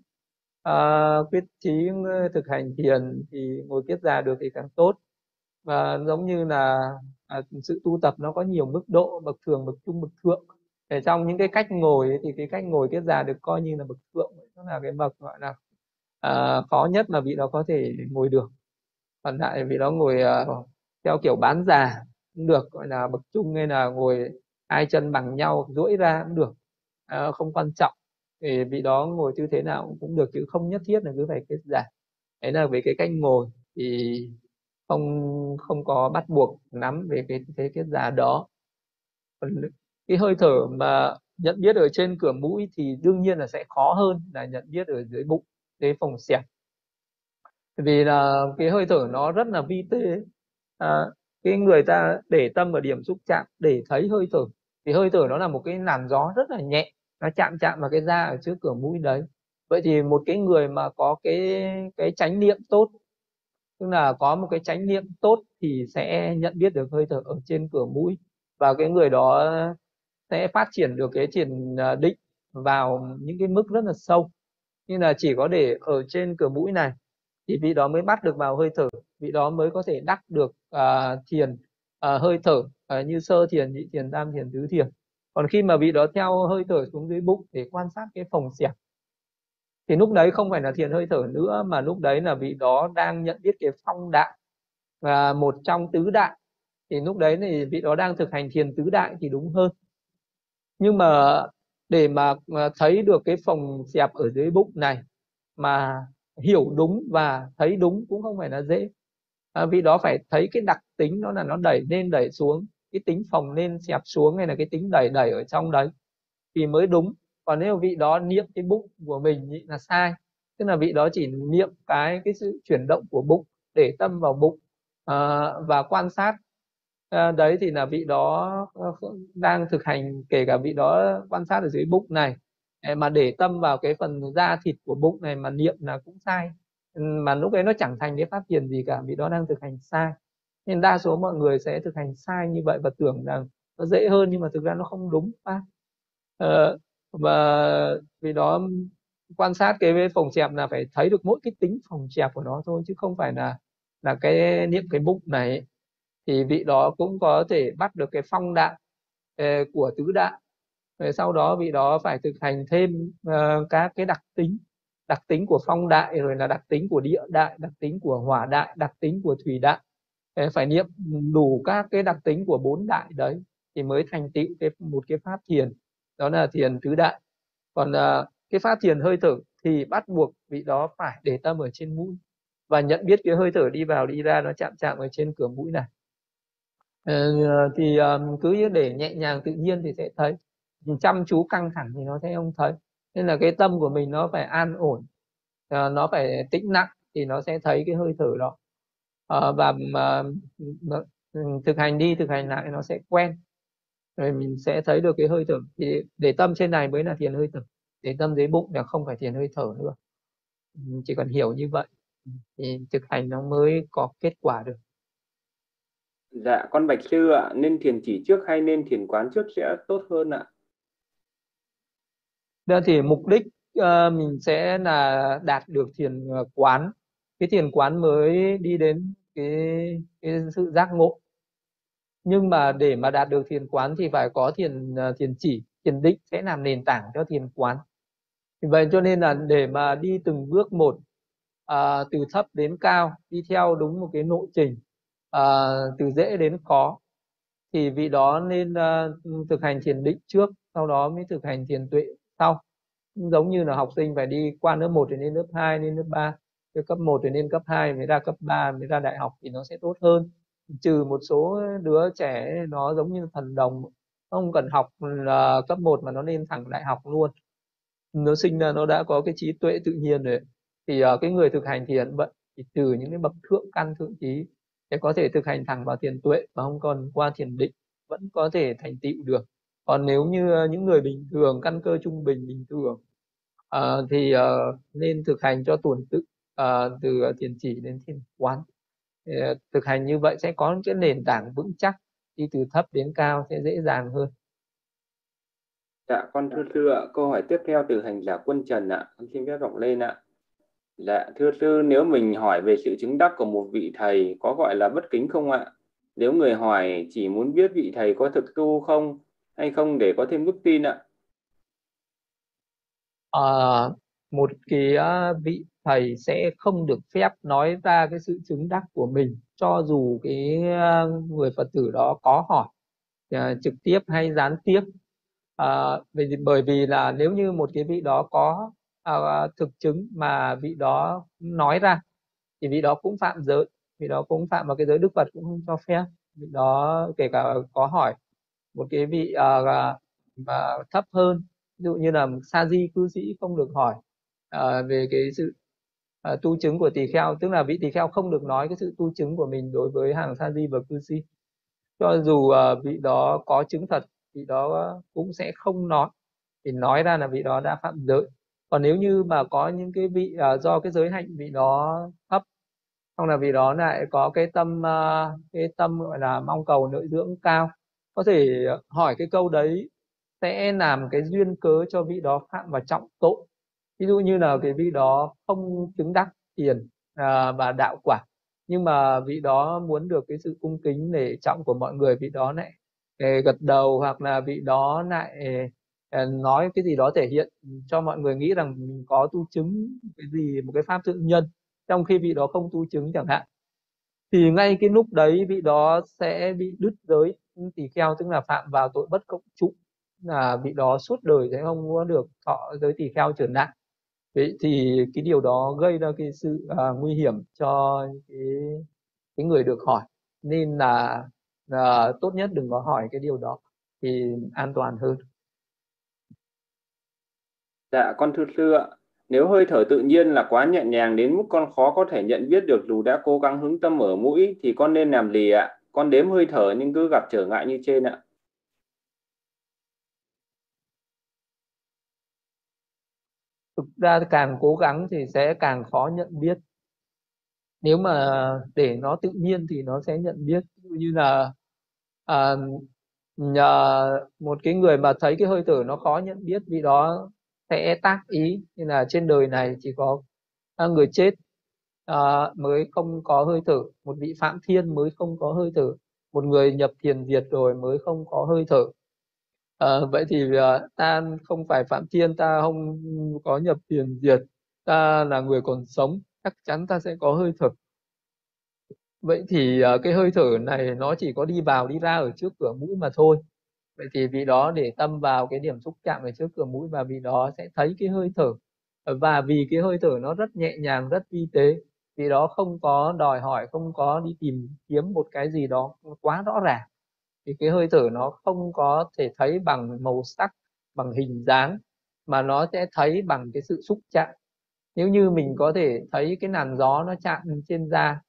uh, quyết trí ờ, thực hành thiền thì ngồi kiết già được thì càng tốt. Và giống như là à, sự tu tập nó có nhiều mức độ bậc thường bậc trung bậc thượng. Để trong những cái cách ngồi ấy, thì cái cách ngồi kiết già được coi như là bậc thượng tức là cái bậc gọi là à, khó nhất mà vị đó có thể ngồi được. Còn lại vị đó ngồi à, theo kiểu bán già cũng được gọi là bậc trung hay là ngồi hai chân bằng nhau duỗi ra cũng được. À, không quan trọng. Thì vị đó ngồi tư thế nào cũng được chứ không nhất thiết là cứ phải kết giả. Đấy là về cái cách ngồi thì không không có bắt buộc nắm về cái thế kết giả đó. Cái hơi thở mà nhận biết ở trên cửa mũi thì đương nhiên là sẽ khó hơn là nhận biết ở dưới bụng cái phòng xẹp. Vì là cái hơi thở nó rất là vi tế. À, cái người ta để tâm ở điểm xúc chạm để thấy hơi thở thì hơi thở nó là một cái làn gió rất là nhẹ nó chạm chạm vào cái da ở trước cửa mũi đấy. Vậy thì một cái người mà có cái cái chánh niệm tốt tức là có một cái chánh niệm tốt thì sẽ nhận biết được hơi thở ở trên cửa mũi và cái người đó sẽ phát triển được cái triển à, định vào những cái mức rất là sâu. Như là chỉ có để ở trên cửa mũi này thì vị đó mới bắt được vào hơi thở vị đó mới có thể đắc được uh, thiền uh, hơi thở uh, như sơ thiền nhị thiền tam thiền tứ thiền còn khi mà vị đó theo hơi thở xuống dưới bụng để quan sát cái phòng xẹp thì lúc đấy không phải là thiền hơi thở nữa mà lúc đấy là vị đó đang nhận biết cái phong đại và một trong tứ đại thì lúc đấy thì vị đó đang thực hành thiền tứ đại thì đúng hơn. Nhưng mà để mà à, thấy được cái phòng xẹp ở dưới bụng này mà hiểu đúng và thấy đúng cũng không phải là dễ. À, vì đó phải thấy cái đặc tính nó là nó đẩy lên đẩy xuống cái tính phòng lên xẹp xuống hay là cái tính đẩy đẩy ở trong đấy thì mới đúng. Còn nếu vị đó niệm cái bụng của mình ý là sai tức là vị đó chỉ niệm cái cái sự chuyển động của bụng để tâm vào bụng à, và quan sát à, đấy thì là vị đó ờ, đang thực hành kể cả vị đó quan sát ở dưới bụng này à, mà để tâm vào cái phần da thịt của bụng này mà niệm là cũng sai. Mà lúc ấy nó chẳng thành cái phát tiền gì cả vị đó đang thực hành sai nên đa số mọi người sẽ thực hành sai như vậy và tưởng rằng nó dễ hơn nhưng mà thực ra nó không đúng à, ờ, và vì đó quan sát cái phòng chẹp là phải thấy được mỗi cái tính phòng chẹp của nó thôi chứ không phải là là cái niệm cái bụng này thì vị đó cũng có thể bắt được cái phong đạn ờ, của tứ đạn rồi sau đó vị đó phải thực hành thêm uh, các cái đặc tính đặc tính của phong đại rồi là đặc tính của địa đại đặc tính của hỏa đại đặc tính của thủy đại phải niệm đủ các cái đặc tính của bốn đại đấy thì mới thành tựu cái một cái pháp thiền. Đó là thiền tứ đại. Còn uh, cái pháp thiền hơi thở thì bắt buộc vị đó phải để tâm ở trên mũi. Và nhận biết cái hơi thở đi vào đi ra nó chạm chạm ở trên cửa mũi này. Uh, thì um, cứ như để nhẹ nhàng tự nhiên thì sẽ thấy. Chăm chú căng thẳng thì nó sẽ không thấy. Nên là cái tâm của mình nó phải an ổn. Uh, nó phải tĩnh lặng thì nó sẽ thấy cái hơi thở đó uh, và uh, thực hành đi thực hành lại nó sẽ quen. Rồi mình sẽ thấy được cái hơi thở. Thì để tâm trên này mới là thiền hơi thở. Để tâm dưới bụng là không phải thiền hơi thở nữa. Chỉ cần hiểu như vậy thì thực hành nó mới có kết quả được. Dạ con bạch sư ạ nên thiền chỉ trước hay nên thiền quán trước sẽ tốt hơn ạ? Đó thì mục đích uh, mình sẽ là đạt được thiền ờ, quán. Cái thiền quán mới đi đến cái, cái sự giác ngộ. Nhưng mà để mà đạt được thiền quán thì phải có thiền à, thiền chỉ thiền định sẽ làm nền tảng cho thiền quán. Vì vậy cho nên là để mà đi từng bước một à, từ thấp đến cao đi theo đúng một cái nội trình à, từ dễ đến khó thì vị đó nên à, thực hành thiền định trước sau đó mới thực hành thiền tuệ sau. Giống như là học sinh phải đi qua lớp 1 thì lên lớp 2 lên lớp 3 từ cấp 1 thì lên cấp 2 mới ra cấp 3 mới ra đại học thì nó sẽ tốt hơn. Trừ một số đứa trẻ nó giống như thần đồng không cần học là cấp 1 mà nó lên thẳng đại học luôn. Nó sinh ra nó đã có cái trí tuệ tự nhiên rồi. Thì uh, cái người thực hành thiền vậy thì từ những cái bậc thượng căn thượng trí để có thể thực hành thẳng vào thiền tuệ mà không còn qua thiền định vẫn có thể thành tựu được. Còn nếu như ờ, những người bình thường căn cơ trung bình bình thường uh, thì uh, nên thực hành cho tuần tự uh, từ thiền chỉ đến thiền quán Ờ, thực hành như vậy sẽ có cái nền tảng vững chắc đi từ thấp đến cao sẽ dễ dàng hơn Dạ, con thưa sư ạ, câu hỏi tiếp theo từ hành giả quân Trần ạ, con xin phép đọc lên ạ. Dạ, thưa sư, nếu mình hỏi về sự chứng đắc của một vị thầy có gọi là bất kính không ạ? Nếu người hỏi chỉ muốn biết vị thầy có thực tu không hay không để có thêm đức tin ạ? À, một cái vị thầy sẽ không được phép nói ra cái sự chứng đắc của mình cho dù cái người phật tử đó có hỏi à, trực tiếp hay gián tiếp. À, vì, bởi vì là nếu như một cái vị đó có à, thực chứng mà vị đó nói ra thì vị đó cũng phạm giới vị đó cũng phạm vào cái giới đức phật cũng không cho phép. Vị đó kể cả có hỏi một cái vị à, à, thấp hơn ví dụ như là sa di cư sĩ không được hỏi uh, về cái sự uh, tu chứng của tỳ kheo. Tức là vị tỳ kheo không được nói cái sự tu chứng của mình đối với hàng sa di và cư sĩ cho dù uh, vị đó có chứng thật vị đó cũng sẽ không nói. Thì nói ra là vị đó đã phạm giới. Còn nếu như mà có những cái vị uh, do cái giới hạnh vị đó thấp xong là vị đó lại có cái tâm uh, cái tâm gọi là mong cầu nội dưỡng cao có thể hỏi cái câu đấy sẽ làm cái duyên cớ cho vị đó phạm vào trọng tội ví dụ như là cái vị đó không chứng đắc tiền à, và đạo quả nhưng mà vị đó muốn được cái sự cung kính để trọng của mọi người vị đó lại à, gật đầu hoặc là vị đó lại à, nói cái gì đó thể hiện cho mọi người nghĩ rằng mình có tu chứng cái gì một cái pháp tự nhân trong khi vị đó không tu chứng chẳng hạn. Thì ngay cái lúc đấy vị đó sẽ bị đứt giới ừ, tỳ kheo tức là phạm vào tội bất cộng trụ là vị đó suốt đời sẽ không có được thọ giới tỳ kheo trở nặng vậy thì cái điều đó gây ra cái sự à, nguy hiểm cho cái cái người được hỏi. Nên là à, tốt nhất đừng có hỏi cái điều đó thì an toàn hơn. Dạ con thưa sư ạ. Nếu hơi thở tự nhiên là quá nhẹ nhàng đến mức con khó có thể nhận biết được dù đã cố gắng hướng tâm ở mũi thì con nên làm gì ạ. Con đếm hơi thở nhưng cứ gặp trở ngại như trên ạ thực ra càng cố gắng thì sẽ càng khó nhận biết. Nếu mà để nó tự nhiên thì nó sẽ nhận biết. Như là à, nhờ một cái người mà thấy cái hơi thở nó khó nhận biết vì đó sẽ tác ý như là trên đời này chỉ có à, người chết à, mới không có hơi thở một vị phạm thiên mới không có hơi thở một người nhập thiền diệt rồi mới không có hơi thở à, vậy thì uh, ta không phải phạm thiên ta không có nhập tiền diệt ta là người còn sống chắc chắn ta sẽ có hơi thở. Vậy thì uh, cái hơi thở này nó chỉ có đi vào đi ra ở trước cửa mũi mà thôi. Vậy thì vì đó để tâm vào cái điểm xúc chạm ở trước cửa mũi và vì đó sẽ thấy cái hơi thở. Và vì cái hơi thở nó rất nhẹ nhàng rất vi tế vì đó không có đòi hỏi không có đi tìm kiếm một cái gì đó quá rõ ràng thì cái hơi thở nó không có thể thấy bằng màu sắc bằng hình dáng mà nó sẽ thấy bằng cái sự xúc chạm. Nếu như mình có thể thấy cái làn gió nó chạm trên da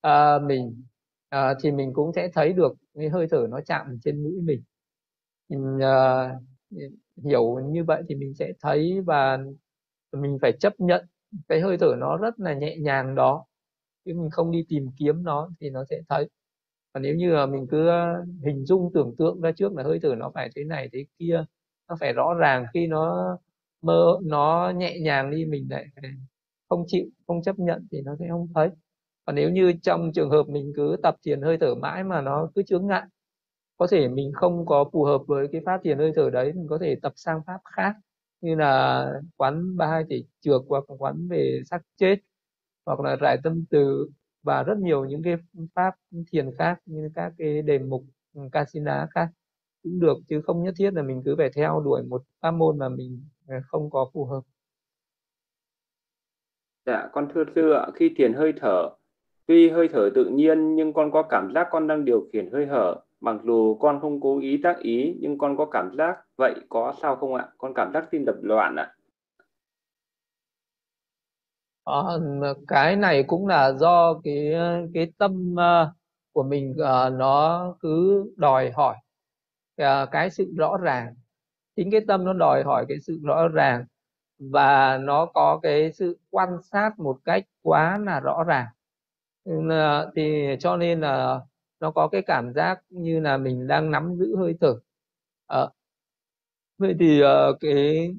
à, mình à, thì mình cũng sẽ thấy được cái hơi thở nó chạm trên mũi mình. Mình uh, hiểu như vậy thì mình sẽ thấy và mình phải chấp nhận cái hơi thở nó rất là nhẹ nhàng đó. Chứ mình không đi tìm kiếm nó thì nó sẽ thấy và nếu như là mình cứ ờ, hình dung tưởng tượng ra trước là hơi thở nó phải thế này thế kia, nó phải rõ ràng khi nó mơ, nó nhẹ nhàng đi, mình lại không chịu, không chấp nhận thì nó sẽ không thấy. Còn nếu như trong trường hợp mình cứ tập thiền hơi thở mãi mà nó cứ chướng ngại, có thể mình không có phù hợp với cái pháp thiền hơi thở đấy, mình có thể tập sang pháp khác như là quán ba hai thể trượt hoặc quán về sắc chết, hoặc là rải tâm từ và rất nhiều những cái pháp thiền khác như các cái đề mục ừ, casina khác cũng được chứ không nhất thiết là mình cứ phải theo đuổi một pháp môn mà mình ờ, không có phù hợp. Dạ, con thưa sư ạ, khi thiền hơi thở, tuy hơi thở tự nhiên nhưng con có cảm giác con đang điều khiển hơi thở mặc dù con không cố ý tác ý nhưng con có cảm giác vậy có sao không ạ? Con cảm giác tim đập loạn ạ à, cái này cũng là do cái cái tâm uh, của mình uh, nó cứ đòi hỏi uh, cái sự rõ ràng. Chính cái tâm nó đòi hỏi cái sự rõ ràng và nó có cái sự quan sát một cách quá là rõ ràng. Thì cho nên là nó có cái cảm giác như là mình đang nắm giữ hơi thở. À, vậy thì uh, cái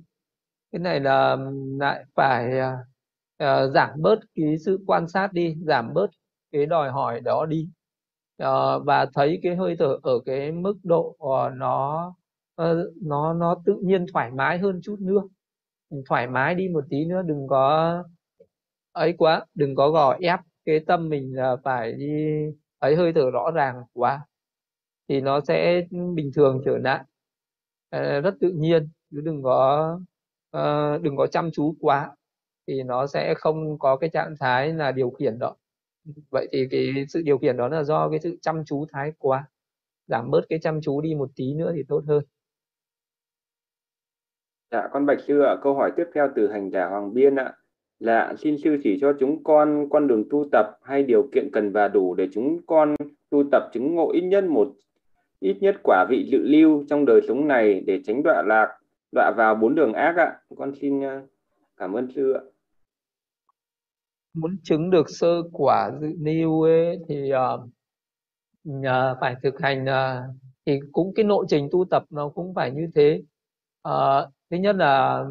cái này là lại phải uh, giảm bớt cái sự quan sát đi giảm bớt cái đòi hỏi đó đi. Uh, và thấy cái hơi thở ở cái mức độ uh, nó uh, nó nó tự nhiên thoải mái hơn chút nữa. Thoải mái đi một tí nữa đừng có ấy quá đừng có gò ép cái tâm mình là phải đi ấy hơi thở rõ ràng quá thì nó sẽ bình thường trở lại. Rất tự nhiên chứ đừng có uh, đừng có chăm chú quá thì nó sẽ không có cái trạng thái là điều khiển đó. Vậy thì cái sự điều khiển đó là do cái sự chăm chú thái quá. Giảm bớt cái chăm chú đi một tí nữa thì tốt hơn. Dạ, con Bạch Sư ạ, câu hỏi tiếp theo từ hành giả Hoàng Biên ạ. Là xin sư chỉ cho chúng con con đường tu tập hay điều kiện cần và đủ để chúng con tu tập chứng ngộ ít nhất một ít nhất quả vị dự lưu trong đời sống này để tránh đọa lạc đọa vào bốn đường ác ạ. Con xin ờ, cảm ơn sư ạ muốn chứng được sơ quả dự niu ấy thì uh, phải thực hành uh, thì cũng cái nội trình tu tập nó cũng phải như thế. Uh, thứ nhất là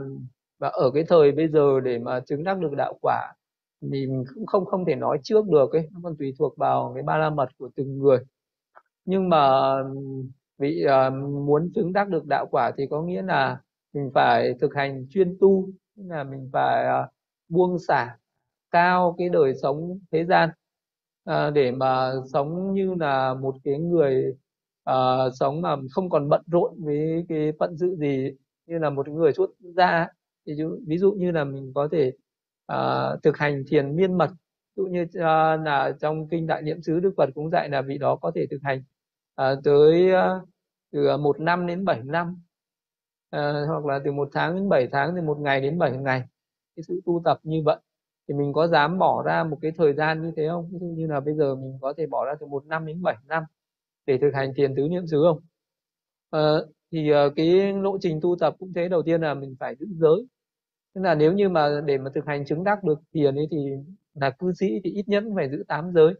và ở cái thời bây giờ để mà chứng đắc được đạo quả mình cũng không không thể nói trước được ấy nó còn tùy thuộc vào cái ba la mật của từng người. Nhưng mà vị uh, muốn chứng đắc được đạo quả thì có nghĩa là mình phải thực hành chuyên tu là mình phải uh, buông xả cao cái đời sống thế gian. À, để mà sống như là một cái người à, sống mà không còn bận rộn với cái phận sự gì như là một người xuất gia ví dụ ví dụ như là mình có thể à, thực hành thiền miên mật. Ví dụ như à, là trong kinh đại niệm xứ đức phật cũng dạy là vị đó có thể thực hành à, tới à, từ một năm đến bảy năm. À, hoặc là từ một tháng đến bảy tháng từ một ngày đến bảy ngày. Cái sự tu tập như vậy thì mình có dám bỏ ra một cái thời gian như thế không? Ví dụ như là bây giờ mình có thể bỏ ra từ một năm đến bảy năm để thực hành thiền tứ niệm xứ không? Uh, thì ờ, cái lộ trình tu tập cũng thế. Đầu tiên là mình phải giữ giới. Tức là nếu như mà để mà thực hành chứng đắc được thiền ấy thì là cư sĩ thì ít nhất phải giữ tám giới.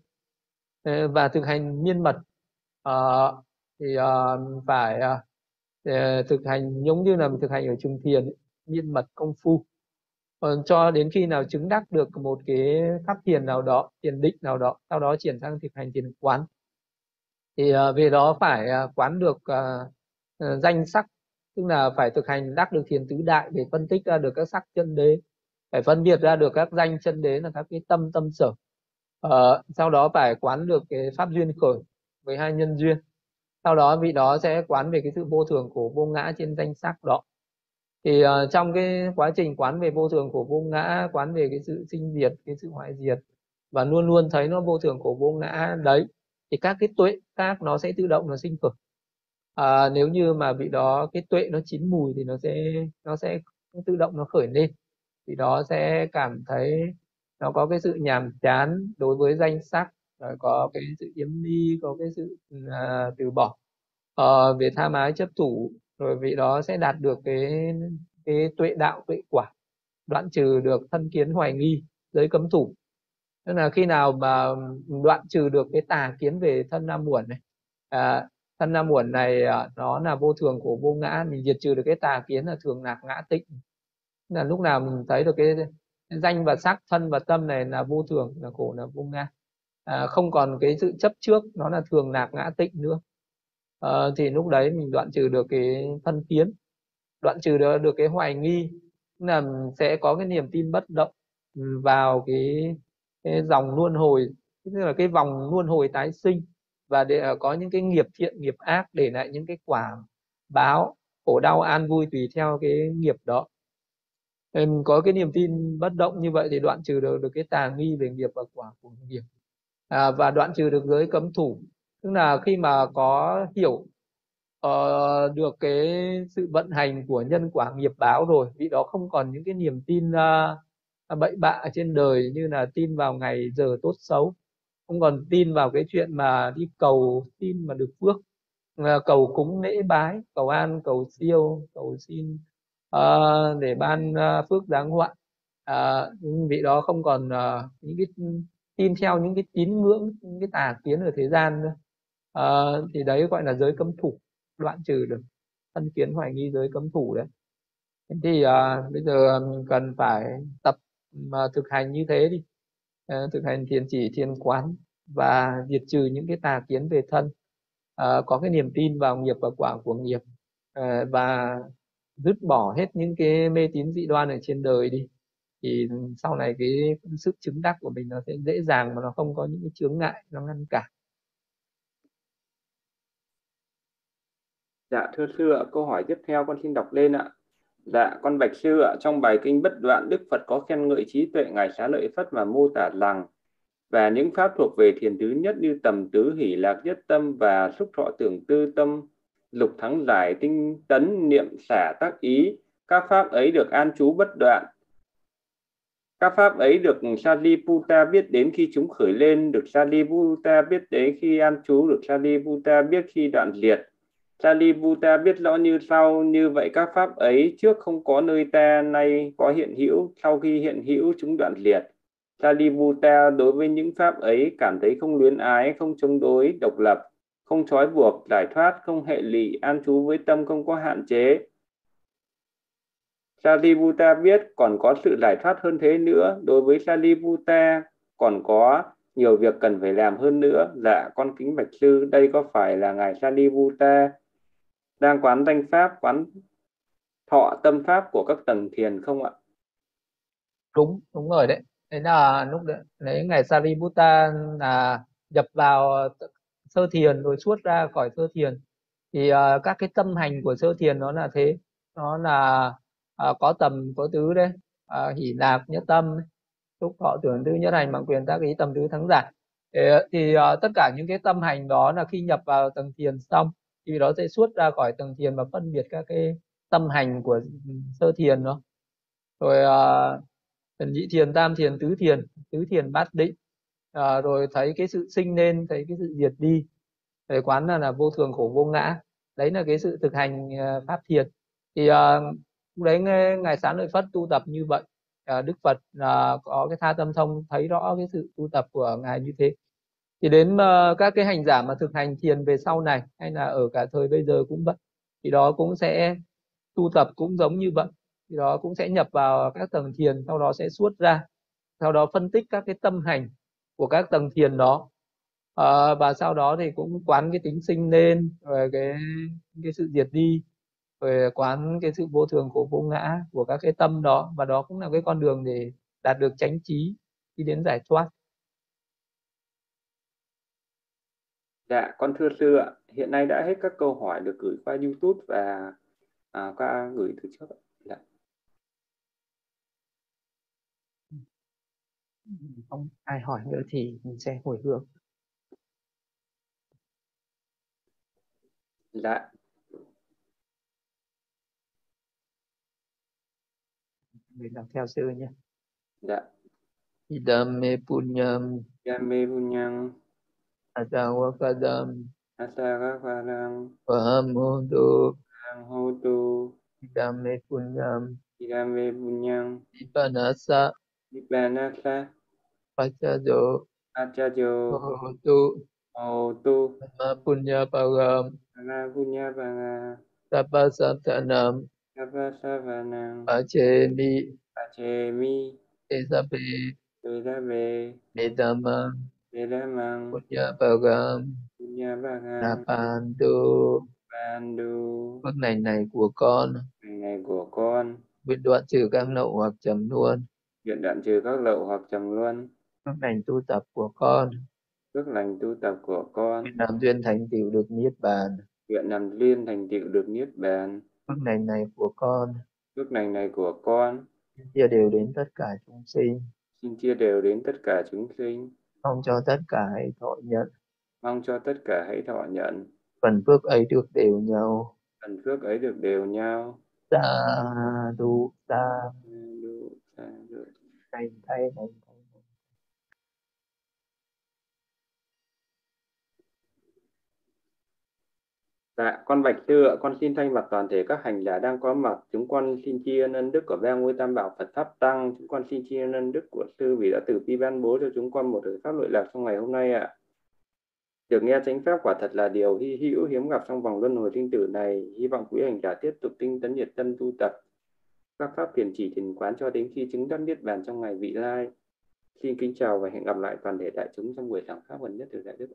Ờ, và thực hành miên mật. Uh, thì uh, phải uh, thực hành giống như là mình thực hành ở trường thiền ấy, miên mật công phu còn cho đến khi nào chứng đắc được một cái pháp thiền nào đó thiền định nào đó sau đó chuyển sang thực hành thiền quán. Thì uh, về đó phải uh, quán được uh, danh sắc tức là phải thực hành đắc được thiền tứ đại để phân tích ra được các sắc chân đế phải phân biệt ra được các danh chân đế là các cái tâm tâm sở. Uh, sau đó phải quán được cái pháp duyên khởi với hai nhân duyên. Sau đó vị đó sẽ quán về cái sự vô thường của vô ngã trên danh sắc đó thì uh, trong cái quá trình quán về vô thường của vô ngã quán về cái sự sinh diệt cái sự hoại diệt và luôn luôn thấy nó vô thường của vô ngã đấy thì các cái tuệ khác nó sẽ tự động nó sinh khởi. À, nếu như mà vị đó cái tuệ nó chín mùi thì nó sẽ nó sẽ tự động nó khởi lên. Thì đó sẽ cảm thấy nó có cái sự nhàm chán đối với danh sắc rồi có cái sự yếm ly có cái sự à, từ bỏ. À, về tham ái chấp thủ rồi vị đó sẽ đạt được cái cái tuệ đạo tuệ quả đoạn trừ được thân kiến hoài nghi giới cấm thủ. Tức là khi nào mà đoạn trừ được cái tà kiến về thân nam muộn này à, thân nam muộn này à, nó là vô thường của vô ngã mình diệt trừ được cái tà kiến là thường lạc ngã tịnh. Là lúc nào mình thấy được cái, cái danh và sắc thân và tâm này là vô thường là khổ là vô ngã. À, không còn cái sự chấp trước nó là thường lạc ngã tịnh nữa à, thì lúc đấy mình đoạn trừ được cái thân kiến đoạn trừ được, được cái hoài nghi là sẽ có cái niềm tin bất động ừ, vào cái cái dòng luân hồi tức là cái vòng luân hồi tái sinh và để ờ, có những cái nghiệp thiện nghiệp ác để lại những cái quả báo khổ đau an vui tùy theo cái nghiệp đó. Nên có cái niềm tin bất động như vậy thì đoạn trừ được, được cái tà nghi về nghiệp và quả của nghiệp. À, và đoạn trừ được giới cấm thủ tức là khi mà có hiểu uh, được cái sự vận hành của nhân quả nghiệp báo rồi vị đó không còn những cái niềm tin uh, bậy bạ trên đời như là tin vào ngày giờ tốt xấu không còn tin vào cái chuyện mà đi cầu tin mà được phước cầu cúng lễ bái cầu an cầu siêu cầu xin uh, để ban uh, phước giáng họa. À, uh, vị đó không còn uh, những cái tin theo những cái tín ngưỡng những cái tà kiến ở thế gian nữa à, thì đấy gọi là giới cấm thủ đoạn trừ được. Thân kiến hoài nghi giới cấm thủ đấy. Thì à, bây giờ mình cần phải tập mà thực hành như thế đi. À, thực hành thiền chỉ thiền quán và diệt trừ những cái tà kiến về thân. À, có cái niềm tin vào nghiệp và quả của nghiệp. À, và dứt bỏ hết những cái mê tín dị đoan ở trên đời đi thì sau này cái sức chứng đắc của mình nó sẽ dễ dàng mà nó không có những cái chướng ngại nó ngăn cản. Dạ thưa sư ạ, câu hỏi tiếp theo con xin đọc lên ạ. Dạ, con bạch sư ạ, trong bài kinh bất đoạn Đức Phật có khen ngợi trí tuệ ngài xá lợi Phất và mô tả rằng và những pháp thuộc về thiền thứ nhất như tầm tứ hỷ lạc nhất tâm và xúc thọ tưởng tư tâm lục thắng giải tinh tấn niệm xả tác ý các pháp ấy được an trú bất đoạn các pháp ấy được Sariputta biết đến khi chúng khởi lên, được Sariputta biết đến khi an trú, được Sariputta biết khi đoạn liệt. Sariputta biết rõ như sau, như vậy các pháp ấy trước không có nơi ta, nay có hiện hữu, sau khi hiện hữu chúng đoạn liệt. Sariputta đối với những pháp ấy cảm thấy không luyến ái, không chống đối, độc lập, không trói buộc, giải thoát, không hệ lụy, an trú với tâm không có hạn chế. Sariputta biết còn có sự giải thoát hơn thế nữa. Đối với Sariputta còn có nhiều việc cần phải làm hơn nữa. Dạ, con kính bạch sư, đây có phải là ngài Sariputta đang quán danh pháp, quán thọ tâm pháp của các tầng thiền không ạ? Đúng, đúng rồi đấy. Đấy là lúc đấy, đấy ngày Sariputta là nhập vào sơ thiền rồi suốt ra khỏi sơ thiền. Thì uh, các cái tâm hành của sơ thiền nó là thế. Nó là uh, có tầm có tứ đấy. Uh, hỷ lạc nhất tâm xúc thọ tưởng tư nhất hành bằng quyền tác ý tầm tứ thắng giải. Thì, thì uh, tất cả những cái tâm hành đó là khi nhập vào tầng thiền xong thì nó sẽ xuất ra khỏi tầng thiền và phân biệt các cái tâm hành của ừ, sơ thiền đó rồi uh, nhị thiền tam thiền tứ thiền tứ thiền bát định. Uh, rồi thấy cái sự sinh lên thấy cái sự diệt đi. Thấy quán là là vô thường khổ vô ngã. Đấy là cái sự thực hành uh, pháp thiền. Thì uh, đấy ngài sáng lợi phất tu tập như vậy. Uh, đức phật uh, có cái tha tâm thông thấy rõ cái sự tu tập của ngài như thế thì đến uh, các cái hành giả mà thực hành thiền về sau này hay là ở cả thời bây giờ cũng vậy thì đó cũng sẽ tu tập cũng giống như vậy. Thì đó cũng sẽ nhập vào các tầng thiền sau đó sẽ suốt ra sau đó phân tích các cái tâm hành của các tầng thiền đó. À, và sau đó thì cũng quán cái tính sinh lên rồi cái cái sự diệt đi rồi quán cái sự vô thường của vô ngã của các cái tâm đó. Và đó cũng là cái con đường để đạt được chánh trí đi đến giải thoát. Dạ, con thưa sư ạ, hiện nay đã hết các câu hỏi được gửi qua YouTube và à, qua gửi từ trước ạ. Dạ. không ai hỏi nữa thì mình sẽ hồi hướng. Dạ. Mình đọc theo sư nhé dạ. Idame punyam. Idame punyam Atara kadam. Atara kadam. Paham hudu. Paham hudu. Idame punyam. Idame punyam. Ibanasa. Ibanasa. Pacajo. Pacajo. Hudu. Hudu. Nama punya param. Nama punya param. Tapa sabdanam. Tapa sabdanam. Pacemi. Pacemi. Esabe. Esabe. Medamam. Medamang Punya Param Punya Param Napandu Pandu Phước này này của con Này này của con Biết đoạn trừ các lậu hoặc trầm luôn Nguyện đoạn trừ các lậu hoặc trầm luân. Phước lành tu tập của con. Phước lành tu tập của con. Nguyện làm duyên thành tựu được niết bàn. Nguyện làm duyên thành tựu được niết bàn. Phước lành này của con. Phước lành này của con. Chia đều đến tất cả chúng sinh. Xin chia đều đến tất cả chúng sinh. Mong cho tất cả hãy thọ nhận. Mong cho tất cả hãy thọ nhận. Phần phước ấy được đều nhau. Phần phước ấy được đều nhau. Sa du sa. Du sa du thành thay thành Dạ, con Bạch Sư ạ, con xin thay mặt toàn thể các hành giả đang có mặt, chúng con xin tri ân ân đức của Ba Ngôi Tam Bảo Phật Pháp Tăng, chúng con xin tri ân ân đức của Sư vì đã từ bi ban bố cho chúng con một thời pháp lợi lạc trong ngày hôm nay ạ. Được nghe chánh pháp quả thật là điều hy hữu hiếm gặp trong vòng luân hồi sinh tử này, hy vọng quý hành giả tiếp tục tinh tấn nhiệt tâm tu tập, các pháp thiền chỉ thiền quán cho đến khi chứng đắc niết bàn trong ngày vị lai. Xin kính chào và hẹn gặp lại toàn thể đại chúng trong buổi giảng pháp gần nhất từ đại đức.